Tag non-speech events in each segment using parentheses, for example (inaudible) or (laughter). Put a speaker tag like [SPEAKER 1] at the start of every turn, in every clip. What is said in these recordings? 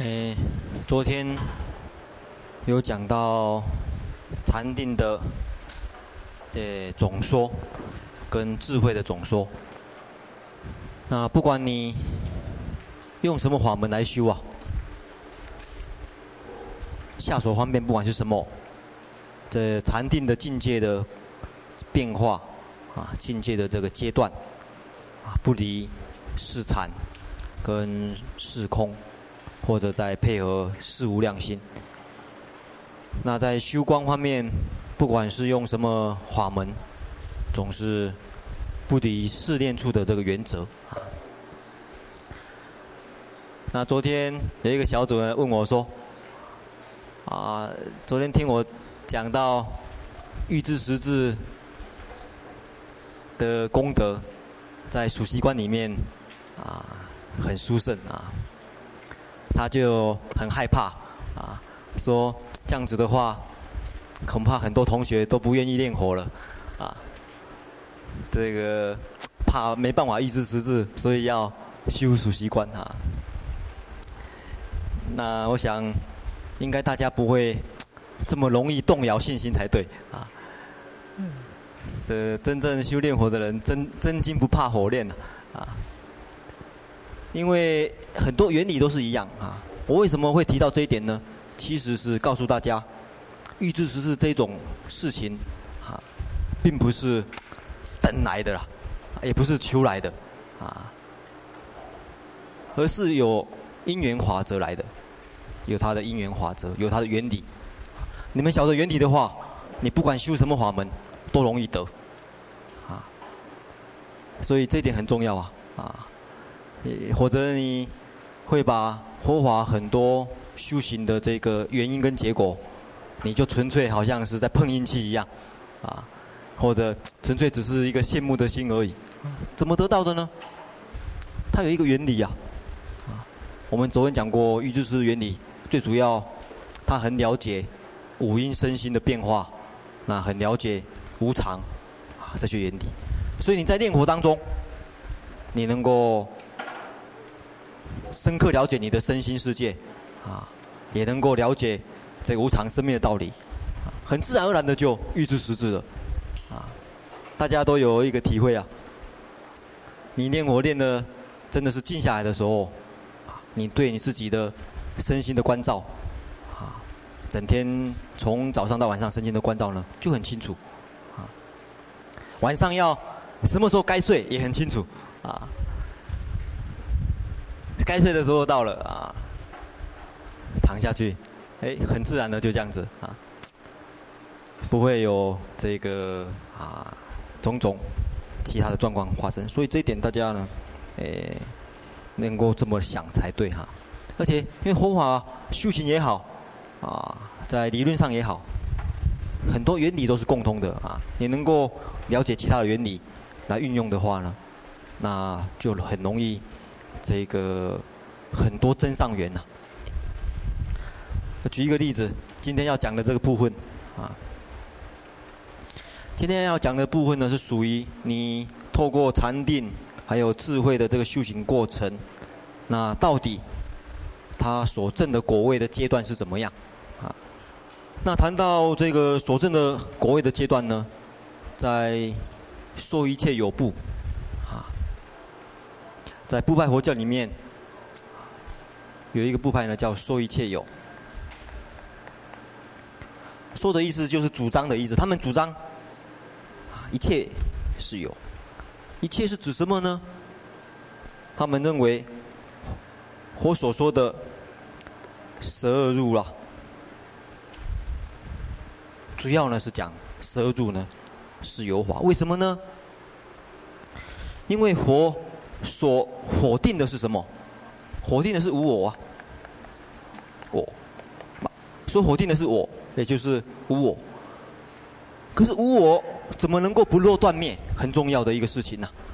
[SPEAKER 1] 诶，昨天有讲到禅定的呃总说跟智慧的总说。那不管你用什么法门来修啊，下手方便，不管是什么，这禅定的境界的变化啊，境界的这个阶段啊，不离识禅跟识空。或者再配合识无量心，那在修光方面，不管是用什么法门，总是不离试炼处的这个原则。那昨天有一个小组人问我说：“啊，昨天听我讲到预知实质的功德，在数息观里面啊，很殊胜啊。”他就很害怕，啊，说这样子的话，恐怕很多同学都不愿意练火了，啊，这个怕没办法抑制实质，所以要修属习惯啊。那我想，应该大家不会这么容易动摇信心才对啊。这真正修炼火的人，真真金不怕火炼啊。因为很多原理都是一样啊，我为什么会提到这一点呢？其实是告诉大家，预知实质这种事情，啊，并不是等来的啦，也不是求来的，啊，而是有因缘法则来的，有它的因缘法则，有它的原理。你们晓得原理的话，你不管修什么法门，都容易得，啊，所以这点很重要啊，啊。或者你会把佛法很多修行的这个原因跟结果，你就纯粹好像是在碰运气一样，啊，或者纯粹只是一个羡慕的心而已，怎么得到的呢？它有一个原理呀，啊，我们昨天讲过欲知实质原理，最主要，它很了解五阴身心的变化，那很了解无常，啊，这些原理，所以你在念佛当中，你能够。深刻了解你的身心世界，啊，也能够了解这无常生命的道理，啊，很自然而然的就预知实质了，啊，大家都有一个体会啊。你念我念的真的是静下来的时候，啊，你对你自己的身心的关照，啊，整天从早上到晚上身心的关照呢就很清楚，啊，晚上要什么时候该睡也很清楚，啊。(laughs) 该睡的时候到了啊，躺下去，哎，很自然的就这样子啊，不会有这个啊种种其他的状况发生，所以这一点大家呢，哎，能够这么想才对哈。而且因为佛法修行也好啊，在理论上也好，很多原理都是共通的啊，你能够了解其他的原理来运用的话呢，那就很容易。这个很多真上缘呐、举一个例子，今天要讲的这个部分啊，今天要讲的部分呢，是属于你透过禅定还有智慧的这个修行过程，那到底他所证的果位的阶段是怎么样啊？那谈到这个所证的果位的阶段呢，在说一切有部。在布派佛教里面，有一个部派呢，叫说一切有。说的意思就是主张的意思，他们主张，一切是有，一切是指什么呢？他们认为，佛所说的十二入了，主要呢是讲十二入呢是有法，为什么呢？因为佛。所否定的是什么？否定的是无我啊，我，所否定的是我，也就是无我。可是无我怎么能够不落断灭？很重要的一个事情呢、啊。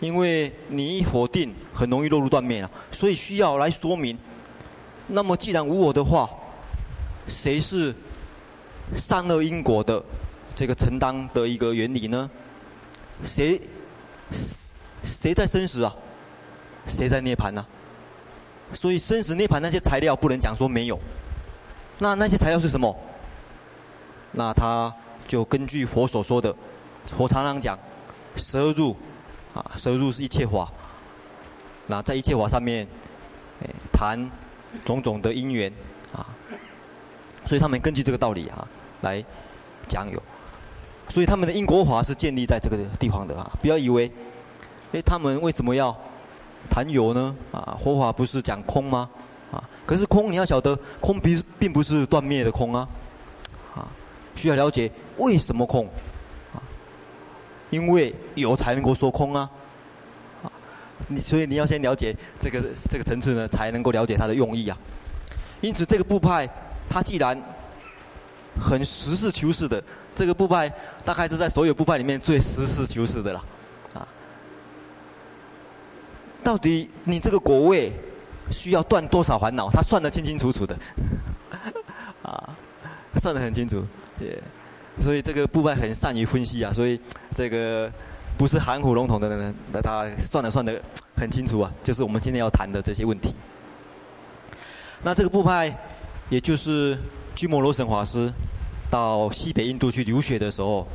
[SPEAKER 1] 因为你一否定，很容易落入断灭了，所以需要来说明。那么既然无我的话，谁是善恶因果的这个承担的一个原理呢？谁谁在生死啊？谁在涅槃呢？所以生死涅槃那些材料不能讲说没有。那那些材料是什么？那他就根据佛所说的，佛常常讲，十二入，啊，十二入是一切法。那在一切法上面，哎，谈种种的因缘，啊，所以他们根据这个道理啊，来讲有。所以他们的因果法是建立在这个地方的啊，不要以为，哎，他们为什么要谈有呢？啊，佛法不是讲空吗？啊，可是空你要晓得，空并并不是断灭的空啊，啊。需要了解为什么空，啊，因为有才能够说空啊，啊，你所以你要先了解这个这个层次呢，才能够了解它的用意啊。因此这个部派，它既然很实事求是的，这个部派大概是在所有部派里面最实事求是的了，啊，到底你这个果位需要断多少烦恼，他算得清清楚楚的，(laughs) 啊，算得很清楚。也所以这个部派很善于分析啊，所以这个不是含糊笼统的人，那他算了算得很清楚啊，就是我们今天要谈的这些问题。那这个部派，也就是居摩罗什法师到西北印度去留学的时候，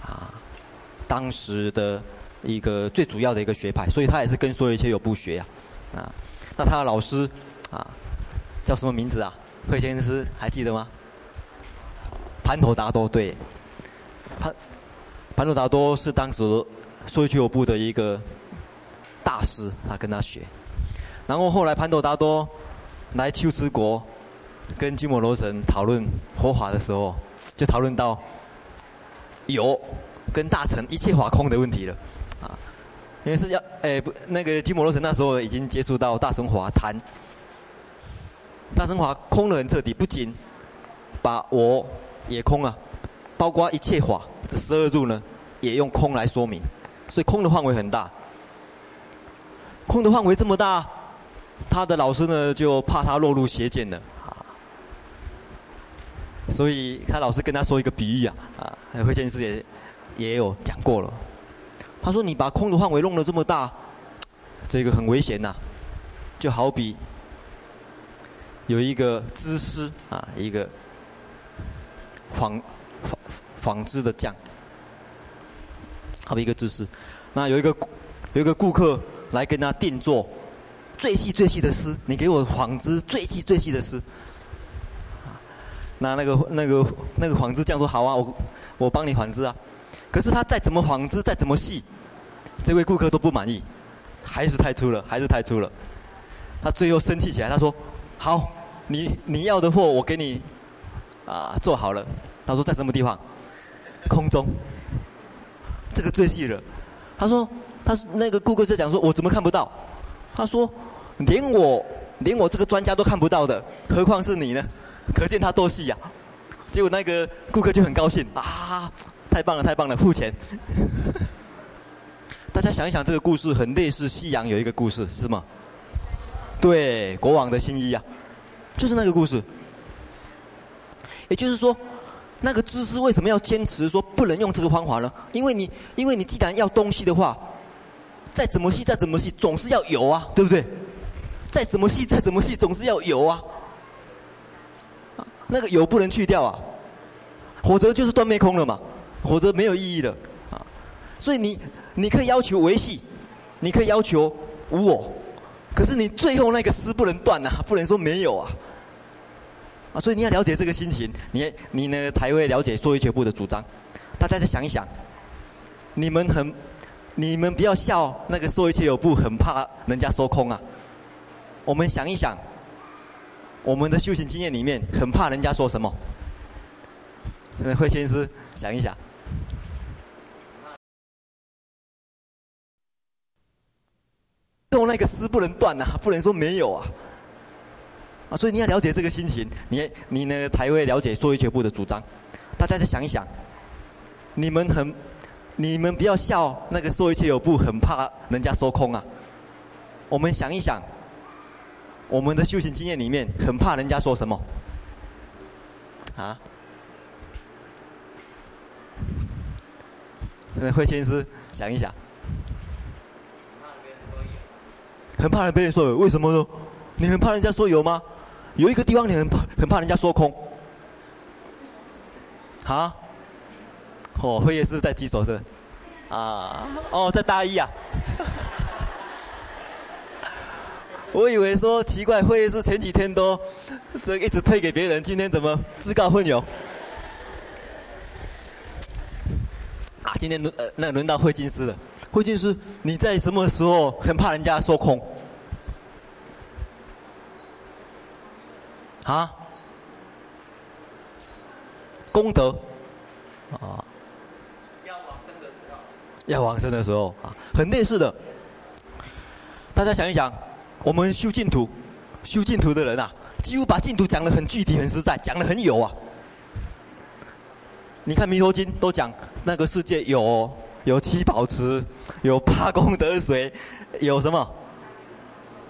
[SPEAKER 1] 啊，当时的一个最主要的一个学派，所以他也是跟所有一切有部学啊，啊，那他的老师啊，叫什么名字啊？慧先师还记得吗？盘头达多对，盘盘头达多是当时说一切有部的一个大师，他跟他学，然后后来盘头达多来秋兹国跟鸠摩罗什讨论佛法的时候，就讨论到有跟大乘一切法空的问题了，啊，因为是要哎不那个金摩罗什那时候已经接触到大乘法谈，大乘法空得很彻底，不仅把我。也空了，包括一切法，这十二入呢，也用空来说明，所以空的范围很大。空的范围这么大，他的老师呢就怕他落入邪见了，所以他老师跟他说一个比喻啊，啊，慧先师也也有讲过了。他说：“你把空的范围弄得这么大，这个很危险呐、就好比有一个织师啊，一个。”纺纺纺织的匠，好比一个知识。那有一个有一个顾客来跟他定做最细最细的丝，你给我纺织最细最细的丝。那那个那个那个纺织匠说好啊，我我帮你纺织啊。可是他再怎么纺织再怎么细，这位顾客都不满意，还是太粗了，还是太粗了。他最后生气起来，他说：好，你你要的货我给你。啊，做好了。他说在什么地方？空中。这个最细了。他说，他那个顾客就讲说，我怎么看不到？他说，连我连我这个专家都看不到的，何况是你呢？可见他多细呀、结果那个顾客就很高兴啊，太棒了，太棒了，付钱。(laughs) 大家想一想，这个故事很类似西洋有一个故事，是吗？对，国王的新衣啊，就是那个故事。也就是说，那个知识为什么要坚持说不能用这个方法呢？因为你，因为你既然要东西的话，再怎么细，再怎么细，总是要有啊，对不对？再怎么细，再怎么细，总是要有啊。那个有不能去掉啊，否则就是断灭空了嘛，否则没有意义了啊。所以你，你可以要求维系，你可以要求无我，可是你最后那个丝不能断啊，不能说没有啊。啊，所以你要了解这个心情，你你呢才会了解说一切部的主张。大家再想一想，你们很，你们不要笑那个说一切有部很怕人家说空啊。我们想一想，我们的修行经验里面很怕人家说什么？那慧先师想一想，用那个丝不能断啊，不能说没有啊。啊，所以你要了解这个心情，你你呢才会了解说一切部的主张。大家再想一想，你们很，你们不要笑那个说一切有部很怕人家说空啊。我们想一想，我们的修行经验里面很怕人家说什么？啊？慧先师想一想。很怕人被人说有，为什么呢？你很怕人家说有吗？有一个地方你很怕很怕人家说空。啊？哦，会议室在举手是？啊？哦，在大一啊。我以为说奇怪，会议室前几天都这一直推给别人，今天怎么自告奋勇？啊，今天轮呃，那轮到慧金师了。慧金师，你在什么时候很怕人家说空？啊？功德啊？要往生的时候。要往生的时候啊，很类似的。大家想一想。我们修净土，修净土的人啊，几乎把净土讲得很具体、很实在，讲得很有啊。你看《弥陀经》都讲那个世界有有七宝池，有八功德水，有什么？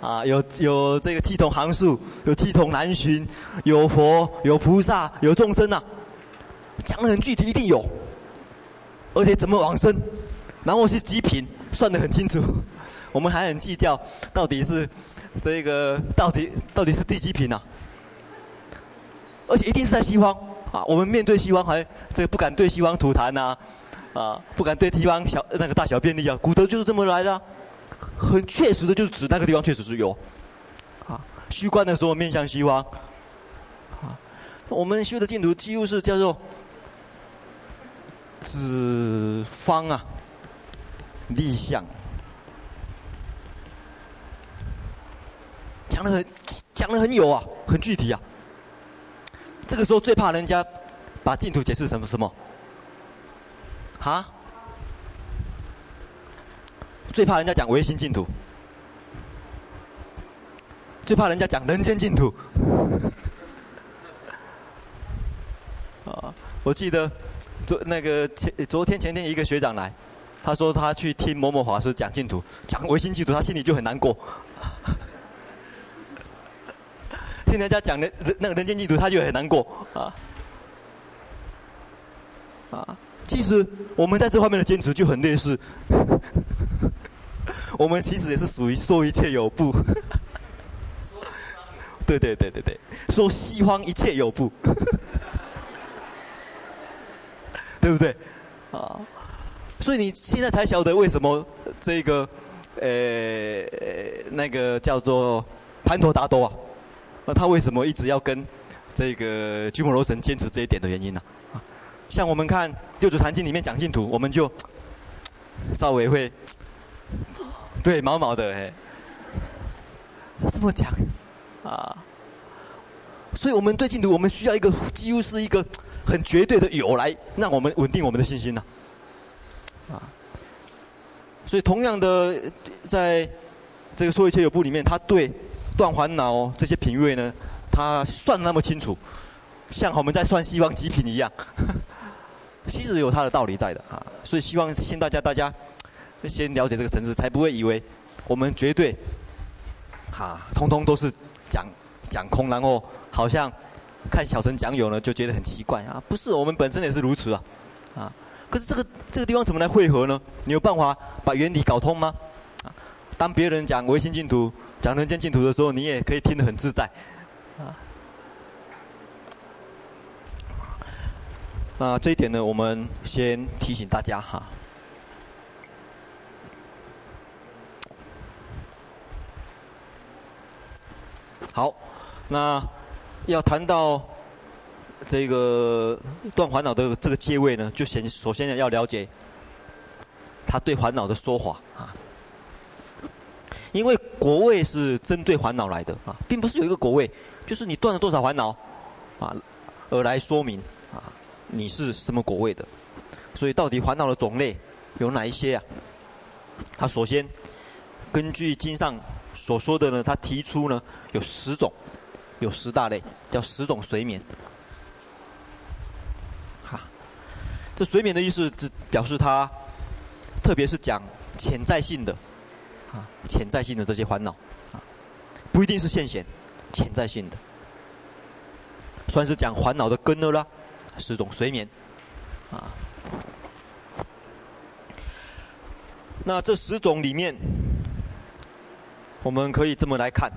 [SPEAKER 1] 啊，有有这个七重行树，有七重南巡，有佛，有菩萨，有众生啊，讲得很具体，一定有。而且怎么往生，然后是几品，算得很清楚。我们还很计较，到底是这个到底到底是第几品呢？而且一定是在西方啊！我们面对西方还这个不敢对西方吐痰呐，啊，不敢对西方小那个大小便利啊。骨头就是这么来的，很确实的，就是指那个地方确实是有啊。虚观的时候面向西方啊，我们修的净土几乎是叫做指方啊，立向。讲的很，讲的很有啊，很具体啊。这个时候最怕人家把净土解释什么什么，哈？最怕人家讲唯心净土，最怕人家讲人间净土。(laughs) 啊，我记得昨那个前昨天前天一个学长来，他说他去听某某法师讲净土，讲唯心净土，他心里就很难过。听人家讲的那个人间净土，他就很难过。啊。啊！其实我们在这方面的坚持就很类似，(laughs) 我们其实也是属于说一切有部，(laughs) 对对对对对，说西方一切有部，(laughs) 对不对？啊？所以你现在才晓得为什么这个呃那个叫做潘陀达多啊。那他为什么一直要跟这个鸠摩罗神坚持这一点的原因呢？啊，像我们看《六祖坛经》里面讲净土，我们就稍微会对毛毛的哎，这么讲啊，所以我们对净土，我们需要一个几乎是一个很绝对的有来让我们稳定我们的信心呢，啊，所以同样的，在这个说一切有部里面，他对。断烦恼这些品位呢，他算那么清楚，像我们在算西方极品一样，(laughs) 其实有他的道理在的啊。所以希望先大家大家先了解这个层次，才不会以为我们绝对，哈，通通都是讲讲空，然后好像看小陈讲有呢，就觉得很奇怪啊。不是，我们本身也是如此啊，啊。可是这个这个地方怎么来汇合呢？你有办法把原理搞通吗？啊，当别人讲唯心净土。讲人间净土的时候，你也可以听得很自在，啊，那这一点呢，我们先提醒大家哈。好，那要谈到这个断烦恼的这个阶位呢，就先首先要了解他对烦恼的说法啊。因为果位是针对烦恼来的啊，并不是有一个果位，就是你断了多少烦恼，啊，而来说明啊，你是什么果位的。所以到底烦恼的种类有哪一些啊？他首先根据经上所说的呢，他提出呢有十种，有十大类，叫十种随眠。哈，这随眠的意思，只表示他，特别是讲潜在性的。啊，潜在性的这些烦恼，啊，不一定是现前，潜在性的，算是讲烦恼的根了啦，十种睡眠，啊，那这十种里面，我们可以这么来看。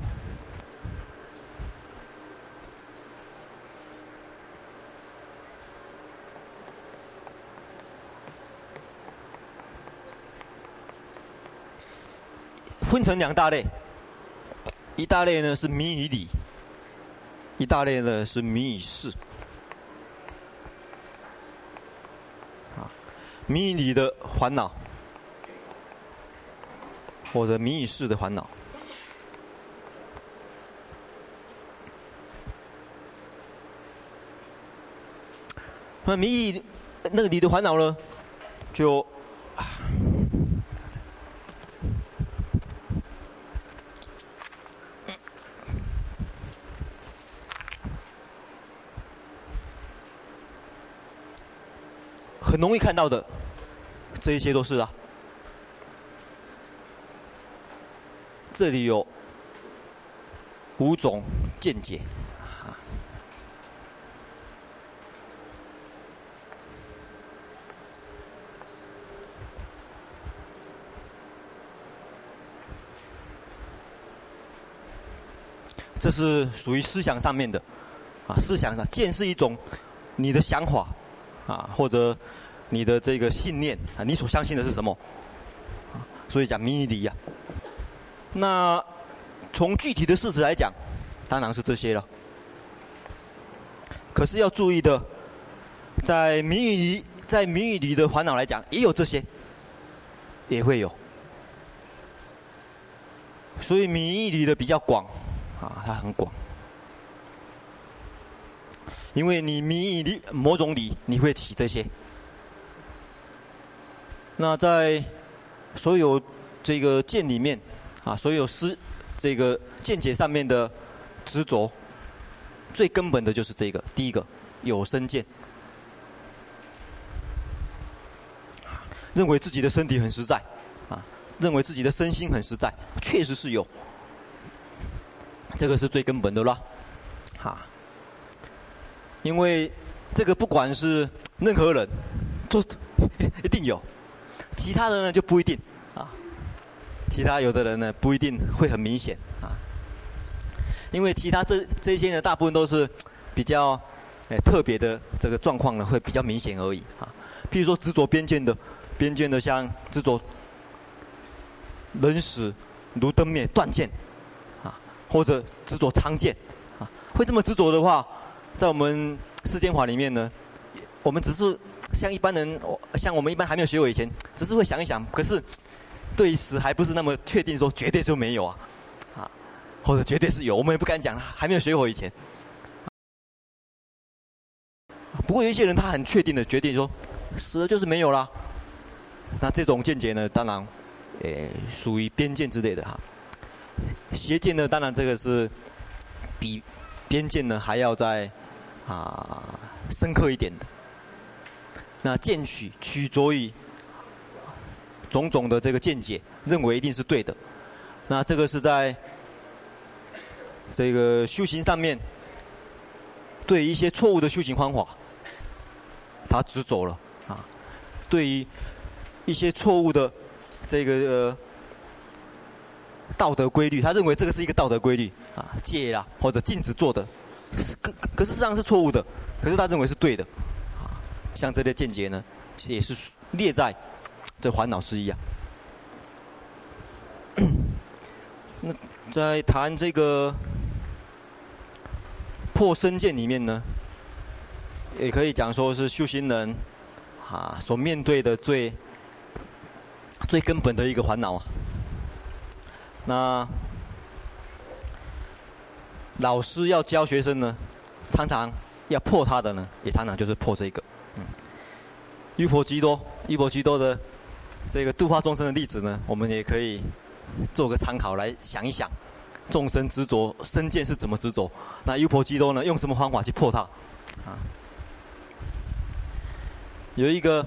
[SPEAKER 1] 分成两大类，一大类呢是迷与理，一大类呢是迷与事。啊，迷与理的烦恼，或者迷与事的烦恼。那迷与那个理的烦恼呢，就。很容易看到的，这一些都是啊。这里有五种见解，这是属于思想上面的，啊，思想上见是一种你的想法，啊，或者。你的这个信念啊，你所相信的是什么？所以讲迷与理呀。那从具体的事实来讲，当然是这些了。可是要注意的，在迷与理，在迷与理的烦恼来讲，也有这些，也会有。所以迷与理的比较广，啊，它很广。因为你迷与理某种理，你会起这些。那在所有这个见里面，啊，所有思这个见解上面的执着，最根本的就是这个。第一个有身见，认为自己的身体很实在，啊，认为自己的身心很实在，确实是有，这个是最根本的啦，哈，因为这个不管是任何人，都 (laughs) 一定有。其他的呢就不一定啊，其他有的人呢不一定会很明显啊，因为其他这这些呢大部分都是比较哎特别的这个状况呢会比较明显而已啊。譬如说执着边见的，边见的像执着人死如灯灭断见啊，或者执着常见啊，会这么执着的话，在我们世间法里面呢，我们只是。像一般人，像我们一般还没有学过以前，只是会想一想。可是，对死还不是那么确定，说绝对就没有啊，啊，或者绝对是有，我们也不敢讲。还没有学过以前，不过有一些人他很确定的决定说，死了就是没有了。那这种见解呢，当然，诶，属于边见之类的哈。邪见呢，当然这个是比边见呢还要再啊深刻一点的。那见取取着于种种的这个见解，认为一定是对的。那这个是在这个修行上面，对一些错误的修行方法，他执着了啊。对于一些错误的这个、呃、道德规律，他认为这个是一个道德规律啊，戒啦或者禁止做的，可可是实上是错误的，可是他认为是对的。像这类见解呢，也是列在这烦恼之一啊。(coughs) 那在谈这个破身见里面呢，也可以讲说是修行人啊所面对的最最根本的一个烦恼啊。那老师要教学生呢，常常要破他的呢，也常常就是破这个。优婆基多，优婆基多的这个度化众生的例子呢，我们也可以做个参考来想一想，众生执着身见是怎么执着？那优婆基多呢，用什么方法去破它？啊，有一个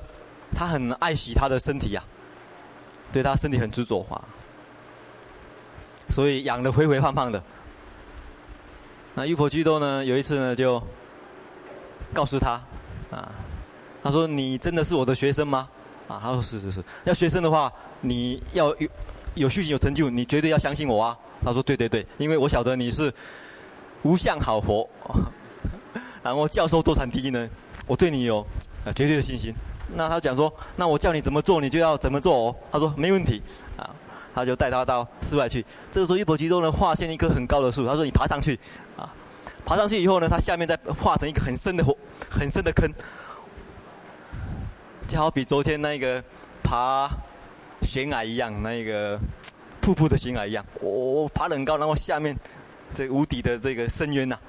[SPEAKER 1] 他很爱惜他的身体呀、啊，对他身体很执着啊，所以养得肥肥胖胖的。那优婆基多呢，有一次呢，就告诉他啊。他说：“你真的是我的学生吗？”啊，他说：“是是是。要学生的话，你要有有修行有成就，你绝对要相信我啊。他说对对对，因为我晓得你是无相好佛。(laughs) 然后教授坐禅第一呢，我对你有啊绝对的信心。那他讲说，那我叫你怎么做，你就要怎么做哦。他说没问题啊，他就带他到室外去。这个时候，玉婆吉多呢，画现一棵很高的树，他说你爬上去啊，爬上去以后呢，他下面再画成一个很深的很深的坑，就好比昨天那个爬悬崖一样，那个瀑布的悬崖一样。我、哦、我爬得很高，然后下面这无底的这个深渊呐、啊。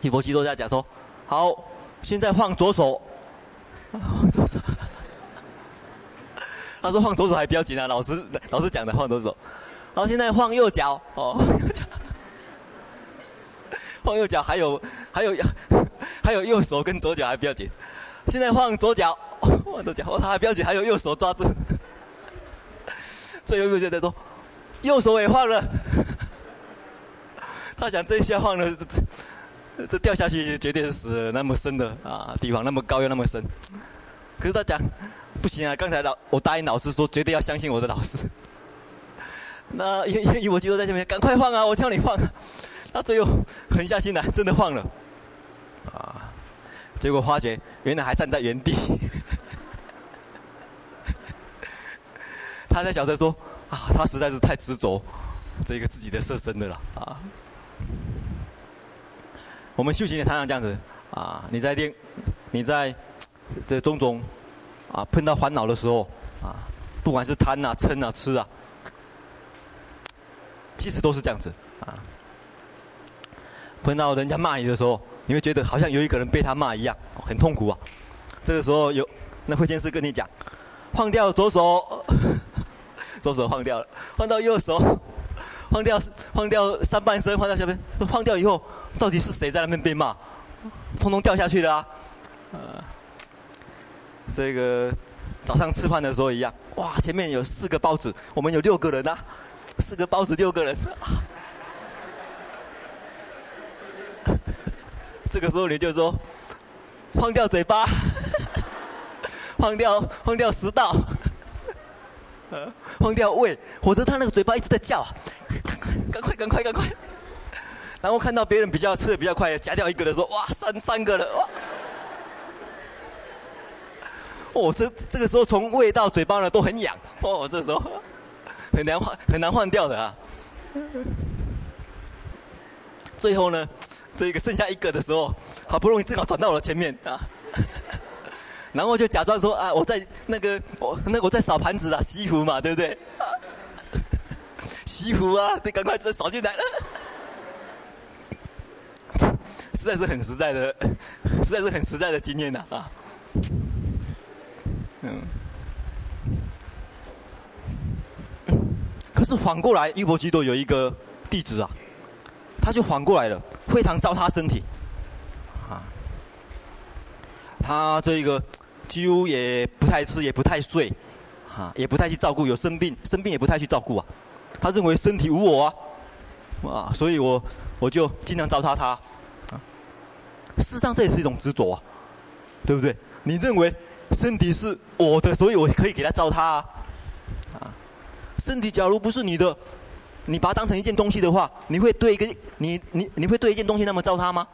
[SPEAKER 1] 玉婆吉多在讲说，好，现在放左手。放左手，他说放左手还不要紧啊，老师老师讲的放左手，然后现在放右脚哦，(laughs) 放右脚还有还有还有右手跟左脚还不要紧，现在放左脚，放左脚哦，他还比较紧，还有右手抓住，(laughs) 最后又在说右手也放了，(laughs) 他想这一下放了。这掉下去绝对是死，那么深的啊地方，那么高又那么深。可是他讲不行啊，刚才老我答应老师说绝对要相信我的老师。(laughs) 那因因为我记得在下面，赶快放啊！我叫你放啊。他最后狠下心来，真的放了。结果发觉原来还站在原地。(laughs) 他在想着说啊，他实在是太执着这个自己的色身的了啊。我们修行也常常这样子啊！你在练，你在这种种啊碰到烦恼的时候啊，不管是贪啊、嗔啊、痴啊，其实都是这样子啊。碰到人家骂你的时候，你会觉得好像有一个人被他骂一样，很痛苦啊。这个时候有那慧见师跟你讲，放掉左手，(laughs) 左手放掉了，放到右手，放掉放掉上半身，放到下面，都放掉以后。到底是谁在那边被骂？通通掉下去了啊！呃，这个早上吃饭的时候一样，哇，前面有四个包子，我们有六个人啊，四个包子六个人。这个时候你就说，放掉嘴巴，(laughs) 放掉放掉食道，呃，(laughs) 放掉胃，否则他那个嘴巴一直在叫，赶快赶快赶快赶快！然后看到别人比较吃的比较快，夹掉一个的时候，哇，三三个了，哇！哦，这这个时候从胃到嘴巴呢都很痒，哦，这时候很难换很难换掉的啊。最后呢，这个剩下一个的时候，好不容易正好转到我的前面啊，(laughs) 然后就假装说啊，我在那个我那、我在扫盘子啊，洗衣服嘛，对不对？(laughs) 洗衣服啊，得赶快再扫进来。(laughs) 实在是很实在的，实在是很实在的经验呐啊！嗯，可是反过来，玉婆吉多有一个弟子啊，他就缓过来了，非常糟蹋身体啊。他这个几乎也不太吃，也不太睡，啊，也不太去照顾，有生病生病也不太去照顾啊。他认为身体无我啊，啊，所以我我就经常糟蹋他。啊事实上，这也是一种执着啊，对不对？你认为身体是我的，所以我可以给他糟蹋啊。啊，身体假如不是你的，你把它当成一件东西的话，你会对一个你你你会对一件东西那么糟蹋吗？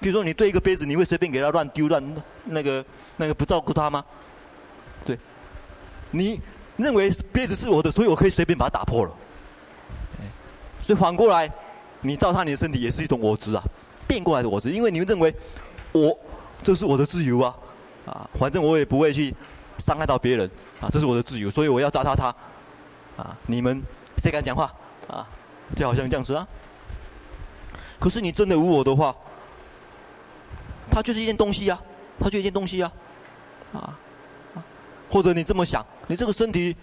[SPEAKER 1] 比如说，你对一个杯子，你会随便给它乱丢乱那个那个不照顾它吗？对，你认为杯子是我的，所以我可以随便把它打破了。所以反过来，你糟蹋你的身体也是一种我执啊。变过来的我执，因为你们认为我这是我的自由啊，啊，反正我也不会去伤害到别人啊，这是我的自由，所以我要糟蹋他，啊，你们谁敢讲话啊？就好像这样子啊。可是你真的无我的话，它就是一件东西啊，它就一件东西啊，啊，或者你这么想，你这个身体。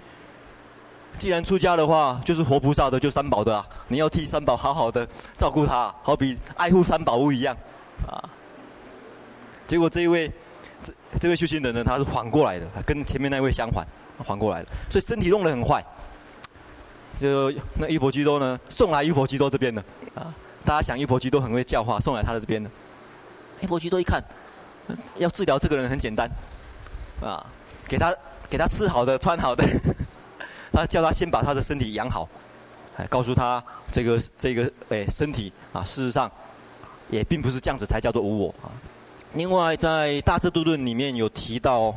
[SPEAKER 1] 既然出家的话，就是活菩萨的，就三宝的啊！你要替三宝好好的照顾他，好比爱护三宝物一样，啊！结果这一位这这位修行人呢，他是反过来的，跟前面那位相反，反过来了，所以身体弄得很坏。就那玉婆居多呢，送来玉婆居多这边的啊！大家想玉婆居多很会教化，送来他的这边的。玉婆居多一看，要治疗这个人很简单，啊，给他给他吃好的，穿好的。(laughs) 他叫他先把他的身体养好，哎，告诉他这个这个哎身体啊，事实上也并不是这样子才叫做无我啊。另外，在《大智度论》里面有提到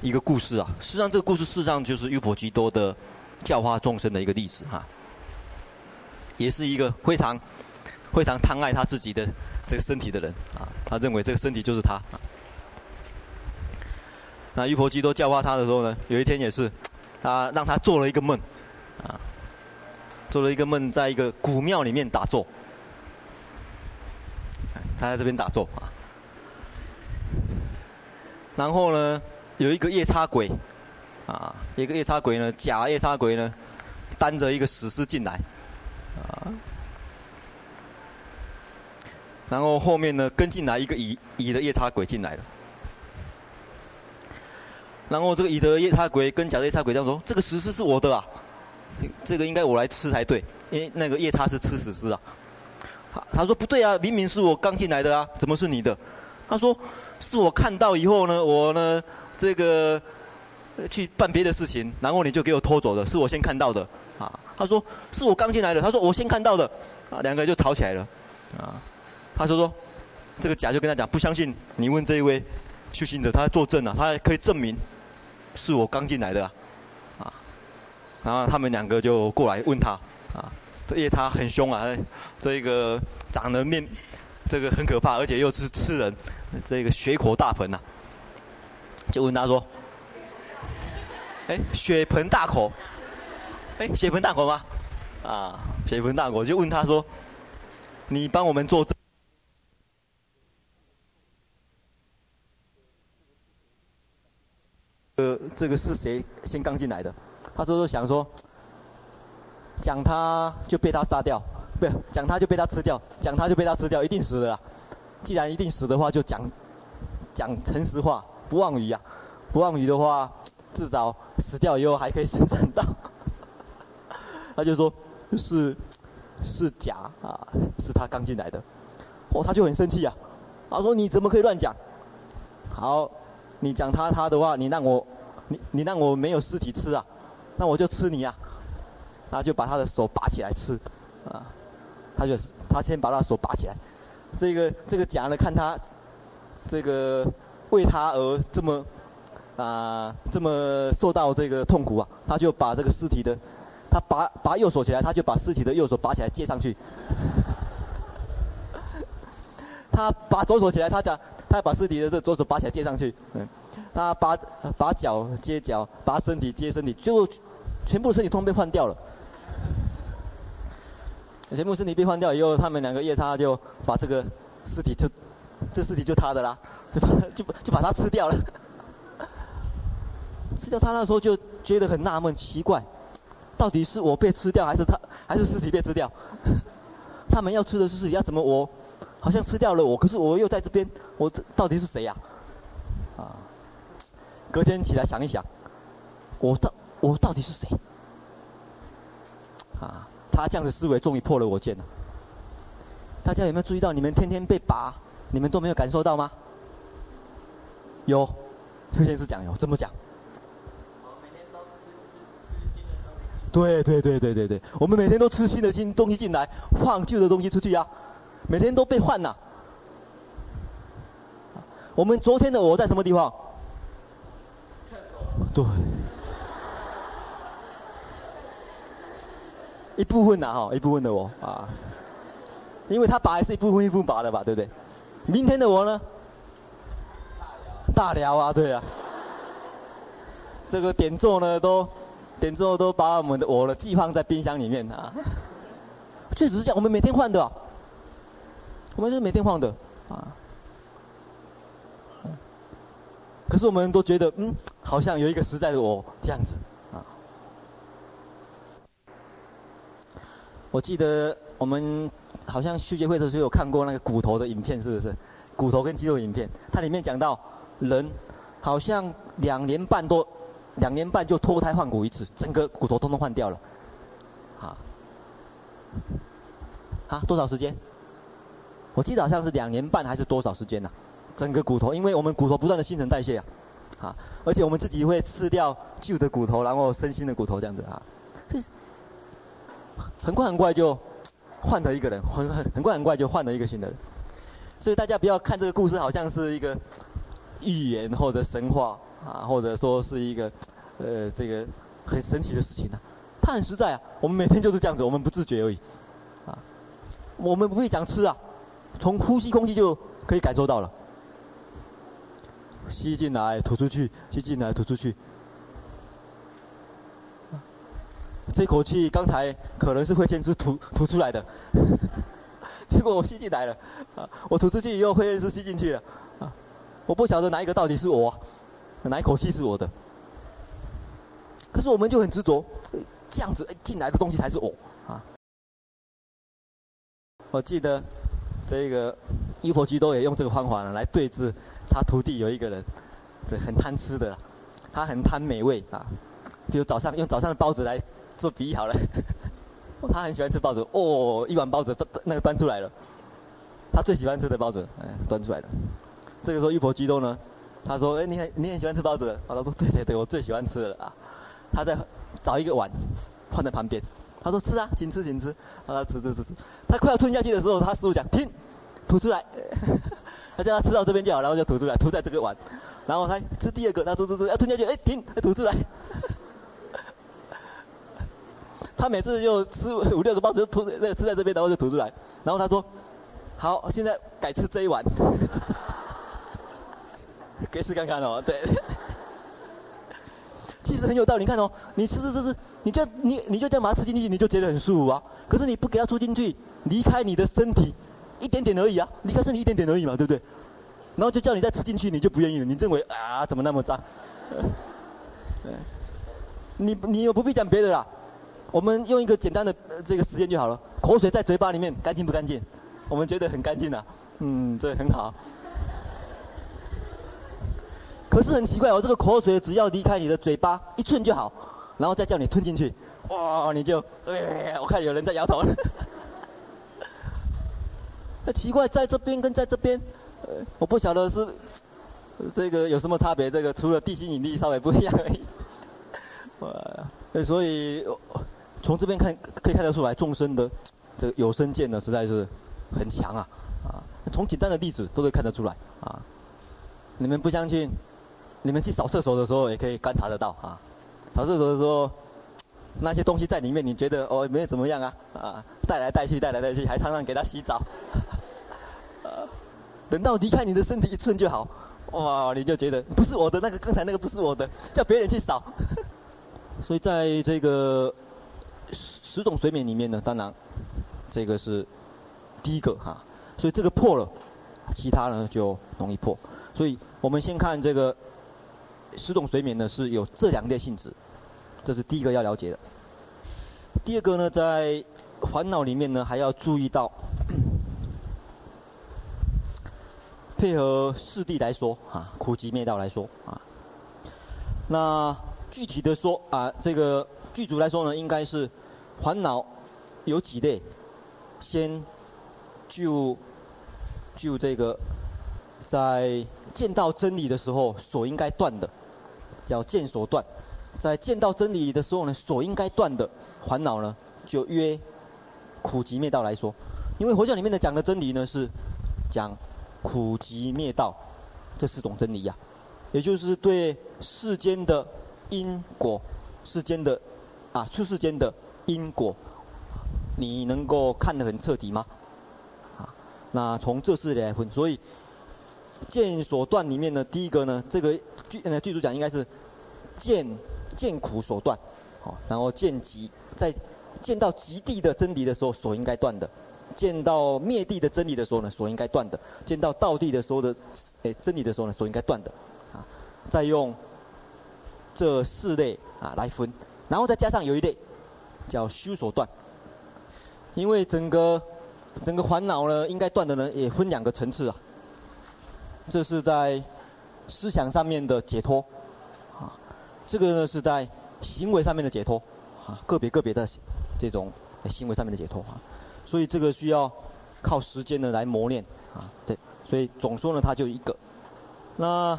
[SPEAKER 1] 一个故事啊，事实际上这个故事事实上就是优婆基多的教化众生的一个例子哈、也是一个非常非常贪爱他自己的这个身体的人啊，他认为这个身体就是他。啊那玉婆基多教化他的时候呢，有一天也是，他让他做了一个梦，啊，做了一个梦，在一个古庙里面打坐，他在这边打坐啊，然后呢，有一个夜叉鬼，啊，一个夜叉鬼呢，假夜叉鬼呢，担着一个死尸进来，啊，然后后面呢跟进来一个乙乙的夜叉鬼进来了。然后这个乙的夜叉鬼跟甲的夜叉鬼这样说：“这个死尸是我的啊，这个应该我来吃才对，因为那个夜叉是吃死尸啊。”他说：“不对啊，明明是我刚进来的啊，怎么是你的？”他说：“是我看到以后呢，我呢这个去办别的事情，然后你就给我拖走了，是我先看到的啊。”他说：“是我刚进来的。”他说：“我先看到的。”啊，两个人就吵起来了啊。他说：“说这个甲就跟他讲，不相信你问这一位修行者，他作证啊，他还可以证明。”是我刚进来的，啊，然后他们两个就过来问他，啊，这夜叉很凶啊，这一个长得面，这个很可怕，而且又是吃人，这个血口大盆呐，就问他说，哎，血盆大口，哎，血盆大口吗？啊，血盆大口，就问他说，你帮我们做证。呃，这个是谁先刚进来的？他说说想说，讲他就被他杀掉，不讲他就被他吃掉，讲他就被他吃掉，一定死的啦。既然一定死的话，就讲讲诚实话，不妄语呀。不妄语的话，至少死掉以后还可以生产到。(laughs) 他就说，是是假啊，是他刚进来的。哦，他就很生气啊，他说你怎么可以乱讲？好。你讲他他的话，你让我，你你让我没有尸体吃啊，那我就吃你啊，然后就把他的手拔起来吃，啊，他就他先把他手拔起来，这个这个甲呢，看他，这个为他而这么啊这么受到这个痛苦啊，他就把这个尸体的，他拔拔右手起来，他就把尸体的右手拔起来接上去，(laughs) 他拔左手起来，他讲。他把尸体的这左手拔起来接上去，嗯，他拔把脚接脚，把身体接身体，最后全部身体通通被换掉了。全部身体被换掉以后，他们两个夜叉就把这个尸体就，这尸体就他的啦，就把就就把他吃掉了。吃掉他那时候就觉得很纳闷，奇怪，到底是我被吃掉，还是他，还是尸体被吃掉？(laughs) 他们要吃的是尸体，要怎么我？好像吃掉了我，可是我又在这边，我到底是谁呀？啊，隔天起来想一想，我到我到底是谁？啊，他这样的思维终于破了我剑了。大家有没有注意到，你们天天被拔，你们都没有感受到吗？有，这件事讲有，怎么讲？对对对对对对，我们每天都吃新的新东西进来，换旧的东西出去呀。每天都被换呐。我们昨天的我在什么地方？对。一部分呐哈，一部分的我啊，因为他拔还是一部分一部分拔的吧，对不对？明天的我呢？大聊啊，对啊。这个点座呢，都点之后都把我们的我的寄放在冰箱里面啊。确实是这样，我们每天换的。我们是每天换的，啊，可是我们都觉得，嗯，好像有一个实在的我这样子，啊。我记得我们好像续接会的时候有看过那个骨头的影片，是不是？骨头跟肌肉影片，它里面讲到人好像两年半多，两年半就脱胎换骨一次，整个骨头通通换掉了，啊，啊，多少时间？我记得好像是两年半还是多少时间呐、啊？整个骨头，因为我们骨头不断的新陈代谢啊，啊，而且我们自己会吃掉旧的骨头，然后身心的骨头这样子啊，很快很快就换了一个人，很很很快很快就换了一个新的人。所以大家不要看这个故事好像是一个寓言或者神话啊，或者说是一个呃这个很神奇的事情呢、啊。它很实在啊，我们每天就是这样子，我们不自觉而已啊。我们不会讲吃啊，从呼吸空气就可以感受到了。吸进来，吐出去；吸进来，吐出去。这口气刚才可能是会先是吐吐出来的，(laughs) 结果我吸进来了，啊，我吐出去以后会是吸进去了，啊，我不晓得哪一个到底是我，哪一口气是我的。可是我们就很执着，这样子进来的东西才是我啊。我记得这个玉佛居多也用这个方法呢来对峙。他徒弟有一个人，对，很贪吃的，他很贪美味啊。比如早上用早上的包子来做比喻好了，(laughs) 他很喜欢吃包子哦，一碗包子那个端出来了，他最喜欢吃的包子，哎，端出来了。这个时候玉婆居多呢，他说：“哎，你很你很喜欢吃包子？”他说：“对对对，我最喜欢吃了啊。”他在找一个碗放在旁边，他说：“吃啊，请吃请吃。”他说：“吃吃吃吃。”他快要吞下去的时候，他师傅讲：“停，吐出来。(laughs) ”他叫他吃到这边就好，然后就吐出来，吐在这个碗，然后他吃第二个，他吐吐吐，要吞下去，哎，停，吐出来。(laughs) 他每次就吃五六个包子，就吐那个吃在这边，然后就吐出来。然后他说：“好，现在改吃这一碗。” (laughs) (laughs) 可以试看看哦，对。(laughs) 其实很有道理，你看哦，你吃吃吃吃，你就你你就这样把它吃进去，你就觉得很舒服啊。可是你不给它吃进去，离开你的身体。一点点而已啊，离开身体一点点而已嘛，对不对？然后就叫你再吃进去，你就不愿意了。你认为啊，怎么那么脏？(laughs) 你你又不必讲别的啦，我们用一个简单的这个实验就好了。口水在嘴巴里面干净不干净？我们觉得很干净啊，嗯，这很好。可是很奇怪哦，这个口水只要离开你的嘴巴一寸就好，然后再叫你吞进去，哇，你就，哎，我看有人在摇头了。(laughs) 那奇怪，在这边跟在这边，我不晓得是这个有什么差别。这个除了地心引力稍微不一样而已。(laughs) 呃，所以从这边看可以看得出来，众生的这个有生见呢，实在是很强啊啊！从简单的例子都可以看得出来啊。你们不相信？你们去扫厕所的时候也可以观察得到啊。扫厕所的时候，那些东西在里面，你觉得哦没有怎么样啊啊，带来带去，带来带去，还常常给他洗澡。啊 (laughs) 等到离开你的身体一寸就好，哇！你就觉得不是我的那个，刚才那个不是我的，叫别人去扫。(laughs) 所以在这个十十种随眠里面呢，当然这个是第一个哈。所以这个破了，其他呢就容易破。所以我们先看这个十种随眠呢是有这两类性质，这是第一个要了解的。第二个呢，在烦恼里面呢还要注意到。(coughs) 配合四谛来说啊，苦集灭道来说啊，那具体的说啊，这个具足来说呢，应该是烦恼有几类，先就就这个在见到真理的时候所应该断的，叫见所断，在见到真理的时候呢，所应该断的烦恼呢，就约苦集灭道来说，因为佛教里面的讲的真理呢是讲。苦集灭道，这四种真理呀、也就是对世间的因果、世间的啊出世间的因果，你能够看得很彻底吗？啊，那从这四点来分，所以见所断里面呢，第一个呢，这个剧呃剧组讲应该是见见苦所断，好，然后见极在见到极地的真理的时候所应该断的。见到灭地的真理的时候呢，所应该断的；见到道地的时候的，诶，真理的时候呢，所应该断的，啊，再用这四类啊来分，然后再加上有一类叫修所断，因为整个整个烦恼呢，应该断的呢，也分两个层次啊。这是在思想上面的解脱，啊，这个呢是在行为上面的解脱，啊，个别个别的这种行为上面的解脱啊。所以这个需要靠时间呢来磨练啊，对，所以总说呢，它就一个。那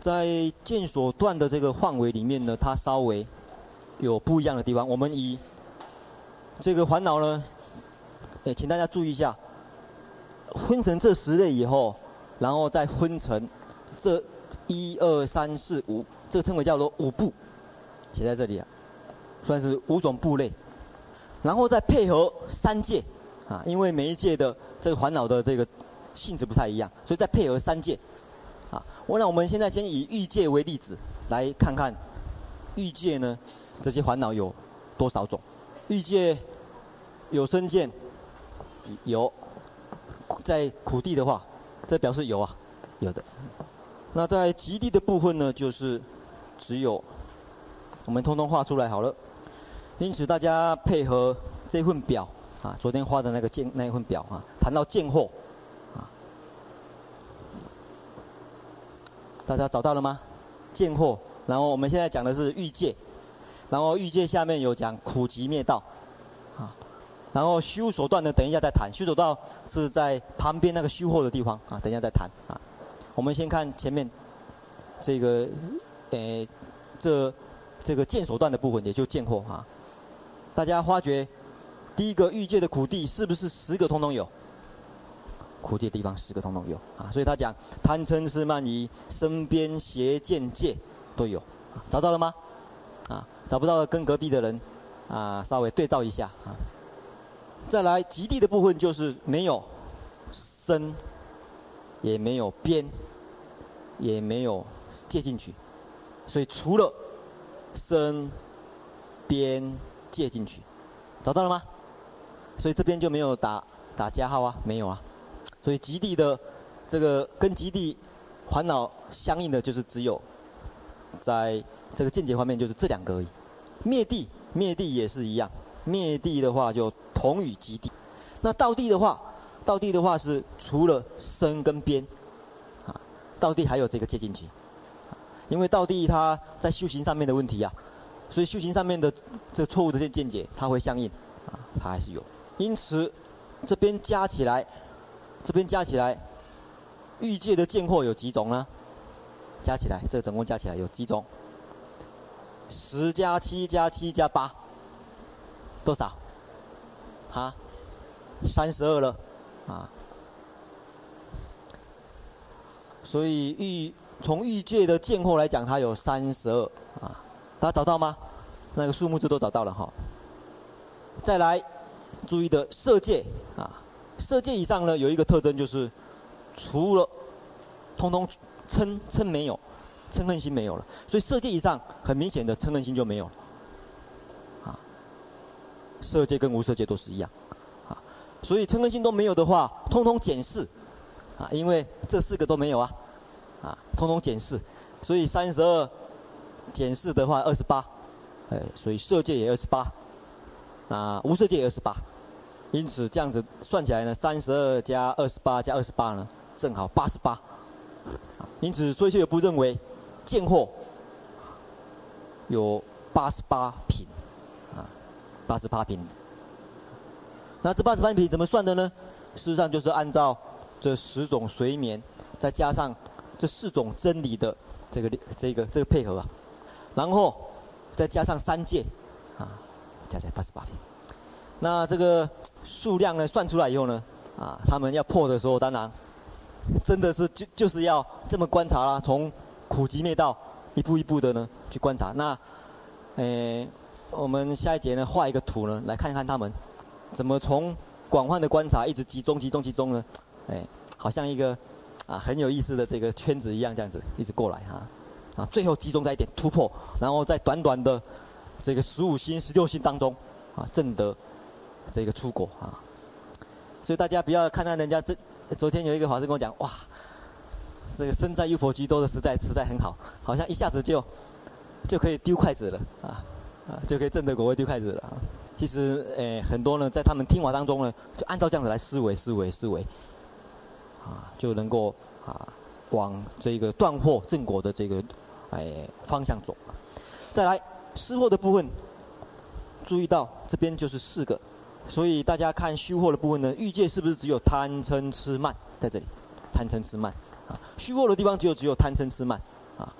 [SPEAKER 1] 在见所断的这个范围里面呢，它稍微有不一样的地方。我们以这个烦恼呢，诶，请大家注意一下，分成这十类以后，然后再分成这一二三四五，这个称为叫做五部，写在这里啊，算是五种部类，然后再配合三界啊，因为每一界的这个烦恼的这个性质不太一样，所以再配合三界啊。我那我们现在先以欲界为例子，来看看欲界呢，这些烦恼有多少种？欲界有生见，有，在苦地的话，这表示有啊，有的。那在极地的部分呢，就是只有，我们通通画出来好了。因此大家配合这份表啊，昨天画的那个见那一份表啊，谈到见惑。大家找到了吗？见货，然后我们现在讲的是欲界，然后欲界下面有讲苦集灭道，啊，然后修手段呢，等一下再谈。修手段是在旁边那个修后的地方啊，等一下再谈啊。我们先看前面这个，诶，这这个见手段的部分，也就见货啊。大家发觉第一个欲界的苦地是不是十个通通有？苦地的地方十个通通有啊，所以他讲贪嗔痴慢疑身边邪见界都有，找到了吗？啊，找不到跟隔壁的人啊稍微对照一下啊。再来极地的部分就是没有身，也没有边，也没有界进去，所以除了身边界进去，找到了吗？所以这边就没有打打加号啊，没有啊。所以极地的这个跟极地烦恼相应的，就是只有在这个见解方面，就是这两个而已。灭地灭地也是一样，灭地的话就同与极地。那道地的话，道地的话是除了身跟边，啊，道地还有这个界进去。因为道地它在修行上面的问题、啊，所以修行上面的这错误的这见解，它会相应，啊，它还是有。因此这边加起来。这边加起来，欲界的见惑有几种呢？加起来，这总共加起来有几种？十加七加七加八，多少？啊，三十二了，啊。所以欲从欲界的见惑来讲，它有三十二啊。大家找到吗？那个数目字都找到了哈。再来，注意的色界啊。色界以上呢，有一个特征就是，除了通通嗔嗔没有，嗔恨心没有了，所以色界以上很明显的嗔恨心就没有了。色界跟无色界都是一样，啊，所以嗔恨心都没有的话，通通减四，啊，因为这四个都没有啊，啊，通通减四，所以三十二减四的话二十八，哎，所以色界也二十八，啊，无色界也二十八。因此，这样子算起来呢，三十二加二十八加二十八呢，正好八十八。因此，所以就不认为见惑有八十八品，八十八品。那这八十八品怎么算的呢？事实上就是按照这十种随眠，再加上这四种真理的这个这个这个配合啊，然后再加上三界，啊，加在八十八品。那这个数量呢，算出来以后呢，啊，他们要破的时候，当然真的是就就是要这么观察啦，从苦集灭道一步一步的呢去观察。那，诶，我们下一节呢画一个图呢，来看一看他们怎么从广泛的观察一直集中集中集中呢，哎，好像一个啊很有意思的这个圈子一样，这样子一直过来哈，啊，最后集中在一点突破，然后在短短的这个十五星、十六星当中啊正得。这个出国啊，所以大家不要看到人家这，昨天有一个法师跟我讲，哇，这个身在优婆居多的时代，实在很好，好像一下子就就可以丢筷子了啊。啊，就可以正得果位就开始了。其实诶，很多呢，在他们听法当中呢，就按照这样子来思维思维思维，啊，就能够啊往这个断惑正果的这个哎方向走。再来失惑的部分，注意到这边就是四个。所以大家看虚惑的部分呢，欲界是不是只有贪嗔痴慢在这里？贪嗔痴慢啊，虚惑的地方只有只有贪嗔痴慢啊。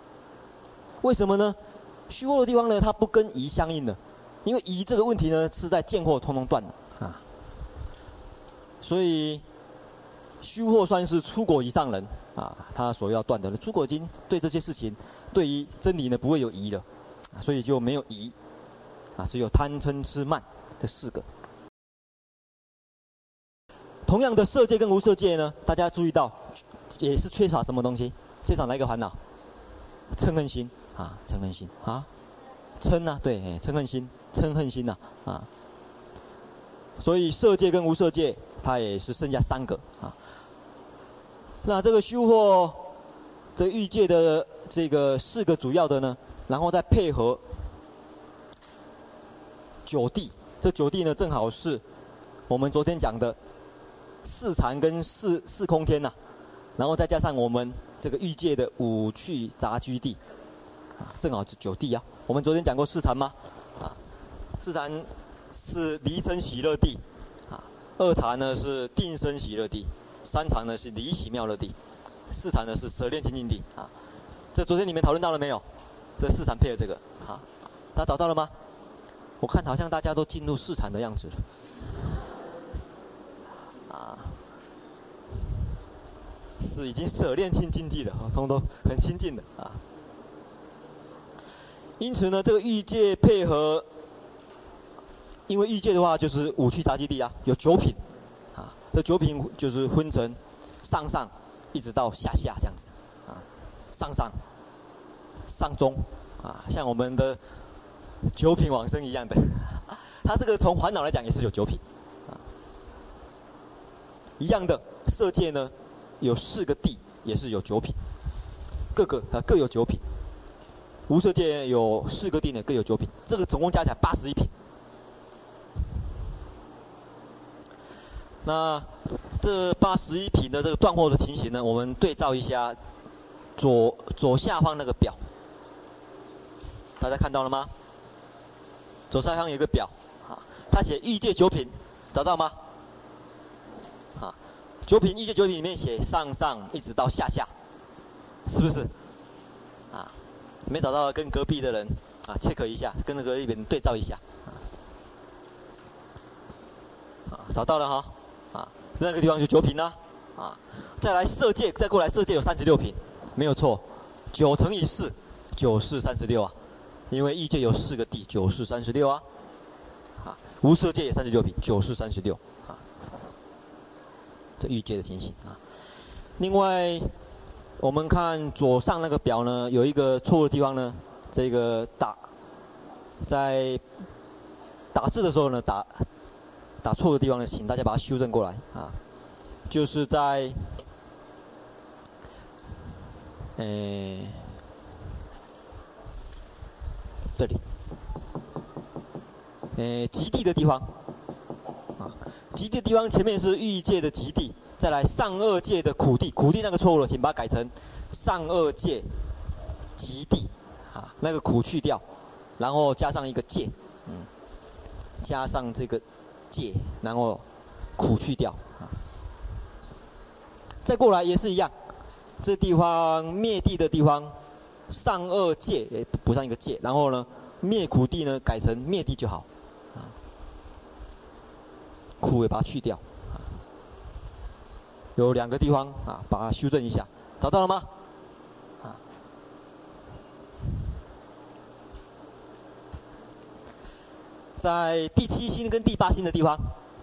[SPEAKER 1] 为什么呢？虚货的地方呢，它不跟疑相应的，因为疑这个问题呢是在见货通通断的啊。所以虚货算是出果以上人啊，他所要断的。出果经对这些事情，对于真理呢不会有疑了，所以就没有疑啊，只有贪嗔痴慢这四个。同样的色界跟无色界呢，大家注意到，也是缺少什么东西？缺少哪一个烦恼？嗔恨心啊，嗔恨心啊，嗔啊，对，嗔恨心，嗔恨心呐啊。所以色界跟无色界，它也是剩下三个啊。那这个修惑这欲界的这个四个主要的呢，然后再配合九地，这九地呢正好是我们昨天讲的。四禅跟四四空天呐、然后再加上我们这个欲界的五趣杂居地，正好是九地啊。我们昨天讲过四禅吗？啊，四禅是离生喜乐地，啊，二禅呢是定生喜乐地，三禅呢是离喜妙乐地，四禅呢是舍恋清净地。啊，这昨天你们讨论到了没有？这四禅配合这个，啊，大家找到了吗？我看好像大家都进入四禅的样子了。啊，是已经舍恋清净地了，通通很清净的啊。因此呢，这个欲界配合，因为欲界的话就是五趣杂居地啊，有九品，啊，这九品就是分成上上一直到下下这样子，啊，上上上中啊，像我们的九品往生一样的，(laughs) 它这个从烦恼来讲也是有九品。啊一样的色界呢，有四个地，也是有九品，各个啊各有九品。无色界有四个地呢，各有九品，这个总共加起来八十一品。那这八十一品的这个断货的情形呢，我们对照一下左左下方那个表，大家看到了吗？左下方有一个表，啊，它写欲界九品，找到吗？啊九品欲界九品里面写上上一直到下下，是不是？没找到跟隔壁的人啊 check 一下，跟那个一边对照一下。啊，找到了哈，啊，那个地方就九品了，啊，再来色界，再过来色界有三十六品，没有错，九乘以四，九四三十六啊，因为异界有四个地，九四三十六啊，啊，无色界也三十六品，九四三十六啊。这欲界的情形啊。另外，我们看左上那个表呢，有一个错误的地方呢。这个打在打字的时候呢，打打错的地方呢，请大家把它修正过来啊。就是在，诶，这里，诶，极地的地方啊。极地的地方前面是欲界的极地，再来上二界的苦地，苦地那个错误了，请把它改成上二界极地，啊，那个苦去掉，然后加上一个界，嗯，加上这个界，然后苦去掉，啊，再过来也是一样，这地方灭地的地方，上二界也补上一个界，然后呢，灭苦地呢改成灭地就好。啊苦也把它去掉，有两个地方啊，把它修正一下，找到了吗？啊，在第七星跟第八星的地方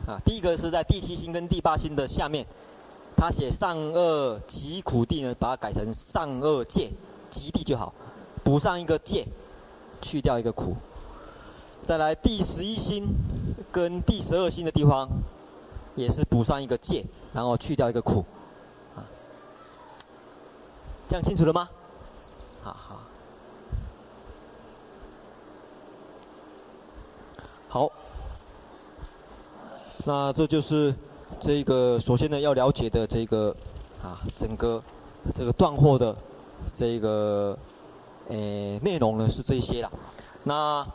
[SPEAKER 1] 啊，第一个是在第七星跟第八星的下面，他写上恶极苦地呢，把它改成上恶界极地就好，补上一个界，去掉一个苦。再来第十一星跟第十二星的地方，也是补上一个界，然后去掉一个苦，啊，这样清楚了吗？好好，好，那这就是这个首先呢要了解的这个啊整个这个断货的这个诶内容呢是这些了，那。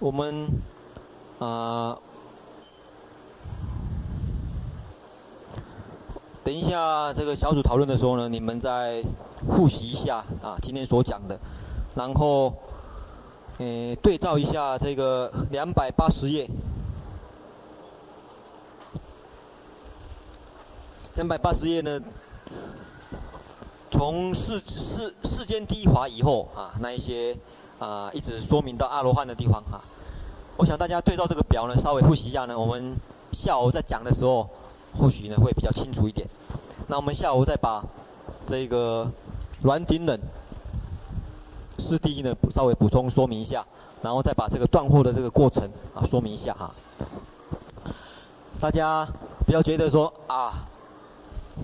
[SPEAKER 1] 我们啊、等一下这个小组讨论的时候呢，你们再复习一下啊今天所讲的，然后，呃对照一下这个两百八十页，两百八十页呢，从世世世间第一华以后啊那一些啊一直说明到阿罗汉的地方啊，我想大家对照这个表呢，稍微复习一下呢，我们下午在讲的时候，或许呢会比较清楚一点。那我们下午再把这个软顶冷四谛呢稍微补充说明一下，然后再把这个断货的这个过程啊说明一下哈。大家不要觉得说啊，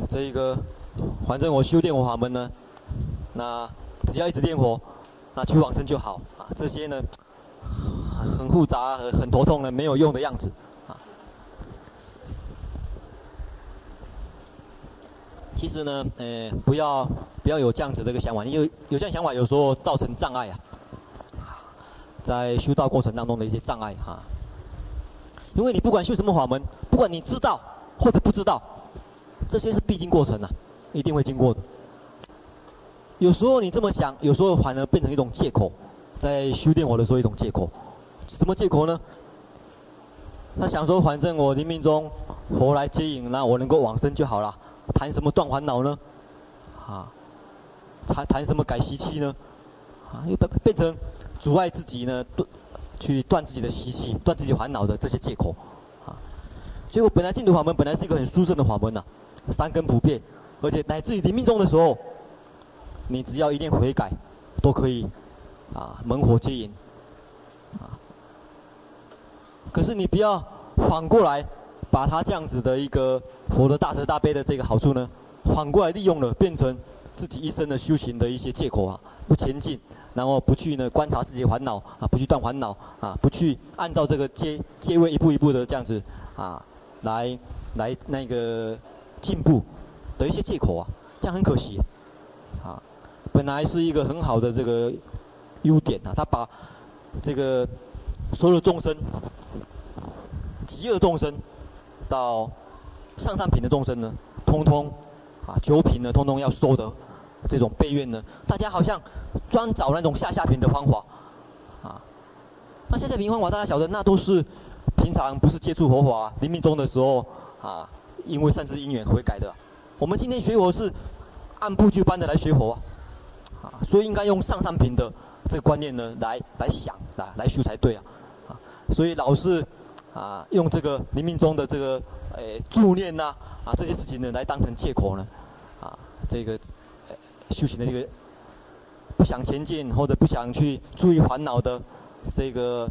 [SPEAKER 1] 这一个反正我修炼佛法门呢，那只要一直念佛，那去往生就好啊。这些呢很复杂、很头痛的、没有用的样子。其实呢，呃，不要不要有这样子的一个想法，因为有这样想法有时候造成障碍啊，在修道过程当中的一些障碍哈。因为你不管修什么法门，不管你知道或者不知道，这些是必经过程啊，一定会经过的。有时候你这么想，有时候反而变成一种借口，在修炼我的时候一种借口。什么借口呢？他想说，反正我临命终佛来接引，那我能够往生就好了。谈什么断烦恼呢？啊，谈谈什么改习气呢？啊，又变变成阻碍自己呢，断去断自己的习气、断自己烦恼的这些借口，啊，结果本来净土法门本来是一个很殊胜的法门呐、三根普遍，而且乃至于临命终的时候，你只要一念悔改，都可以啊门火接引，啊，可是你不要反过来。把他这样子的一个佛的大慈大悲的这个好处呢，反过来利用了，变成自己一生的修行的一些借口啊，不前进，然后不去呢观察自己的烦恼啊，不去断烦恼啊，不去按照这个阶阶位一步一步的这样子啊，来来那个进步的一些借口啊，这样很可惜啊，本来是一个很好的这个优点啊，他把这个所有众生极恶众生。到上上品的众生呢，通通啊九品呢，通通要收的这种备愿呢，大家好像专找那种下下品的方法啊。那下下品方法，大家晓得，那都是平常不是接触佛法，临命终的时候啊，因为善知因缘悔改的。我们今天学佛是按部就班的来学佛啊，所以应该用上上品的这个观念呢来来想啊，来修才对。啊，所以老是。啊，用这个临命中的这个诶助念呐，啊这些事情呢，来当成借口呢，啊这个诶修行的这个不想前进或者不想去注意烦恼的这个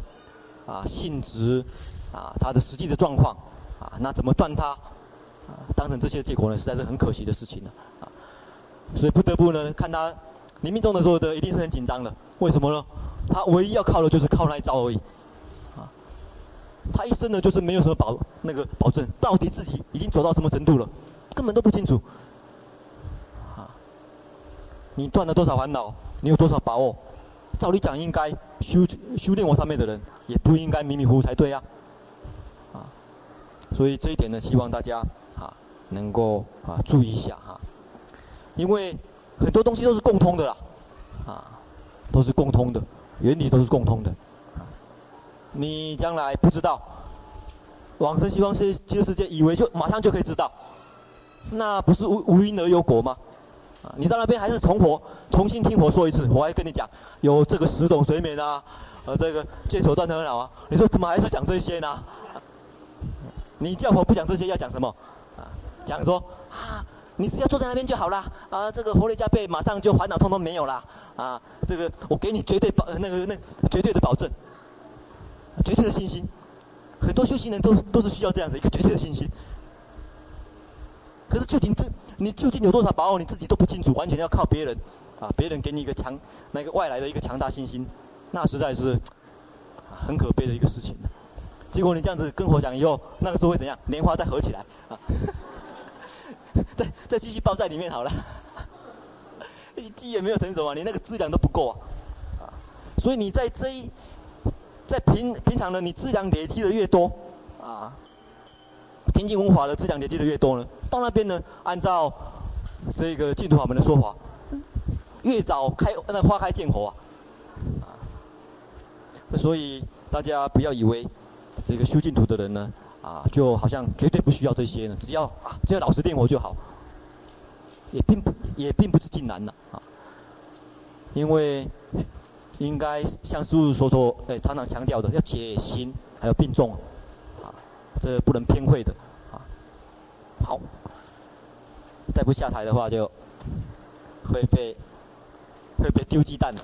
[SPEAKER 1] 啊性质啊它的实际的状况啊，那怎么断它？啊，当成这些借口呢，实在是很可惜的事情了啊。所以不得不呢，看他临命中的时候的一定是很紧张的。为什么呢？他唯一要靠的就是靠那一招而已。他一生呢，就是没有什么保那个保证，到底自己已经走到什么程度了，根本都不清楚。啊，你断了多少烦恼？你有多少把握？照理讲，应该修修炼我上面的人，也不应该迷迷糊糊才对呀。啊，所以这一点呢，希望大家啊能够啊注意一下哈，因为很多东西都是共通的啦，啊，都是共通的，原理都是共通的。你将来不知道往生西方世极乐世界，以为就马上就可以知道，那不是无无因而有果吗？啊，你到那边还是从佛重新听佛说一次，我还跟你讲有这个十种睡眠啊，呃，这个戒手断烦恼啊，你说怎么还是讲这些呢？你叫佛不讲这些，要讲什么？啊，讲说啊，你只要坐在那边就好了，啊，这个佛力加倍马上就烦恼通通没有了，啊，这个我给你绝对保那个那绝对的保证。绝对的信心，很多修行人都都是需要这样子一个绝对的信心。可是究竟这你究竟有多少把握，你自己都不清楚，完全要靠别人，啊，别人给你一个强那个外来的一个强大信心，那实在是很可悲的一个事情。结果你这样子跟佛讲以后，那个时候会怎样？莲花再合起来啊，(laughs) 再再继续包在里面好了，(laughs) 基也没有成熟啊，你那个资粮都不够，啊，所以你在这一。在平平常呢，你资粮累积的越多，啊，听经闻法的资粮累积的越多呢，到那边呢，按照这个净土法门的说法，越早开那花开见佛啊，啊，所以大家不要以为这个修净土的人呢，啊，就好像绝对不需要这些呢，只要啊，只要老实念佛就好，也并不也并不是尽然的啊，因为应该像师父所说，哎，常常强调的要解行，还有病重，啊，这不能偏废的，啊，好，再不下台的话就会被。会被丢鸡蛋了。